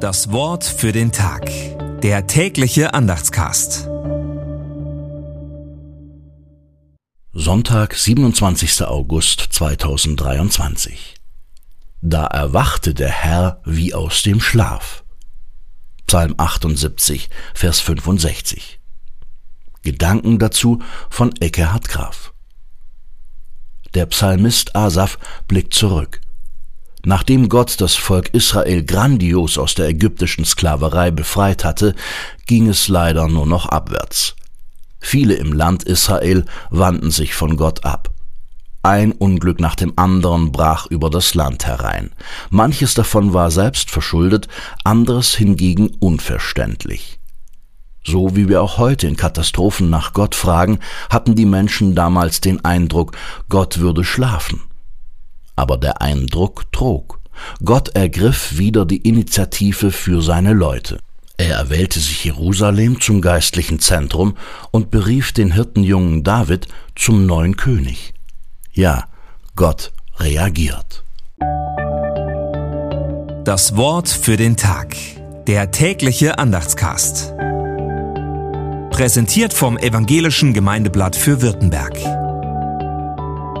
Das Wort für den Tag. Der tägliche Andachtscast. Sonntag, 27. August 2023. Da erwachte der Herr wie aus dem Schlaf. Psalm 78, Vers 65. Gedanken dazu von Eckehard Graf. Der Psalmist Asaf blickt zurück. Nachdem Gott das Volk Israel grandios aus der ägyptischen Sklaverei befreit hatte, ging es leider nur noch abwärts. Viele im Land Israel wandten sich von Gott ab. Ein Unglück nach dem anderen brach über das Land herein. Manches davon war selbst verschuldet, anderes hingegen unverständlich. So wie wir auch heute in Katastrophen nach Gott fragen, hatten die Menschen damals den Eindruck, Gott würde schlafen aber der Eindruck trug. Gott ergriff wieder die Initiative für seine Leute. Er erwählte sich Jerusalem zum geistlichen Zentrum und berief den Hirtenjungen David zum neuen König. Ja, Gott reagiert. Das Wort für den Tag. Der tägliche Andachtscast. Präsentiert vom Evangelischen Gemeindeblatt für Württemberg.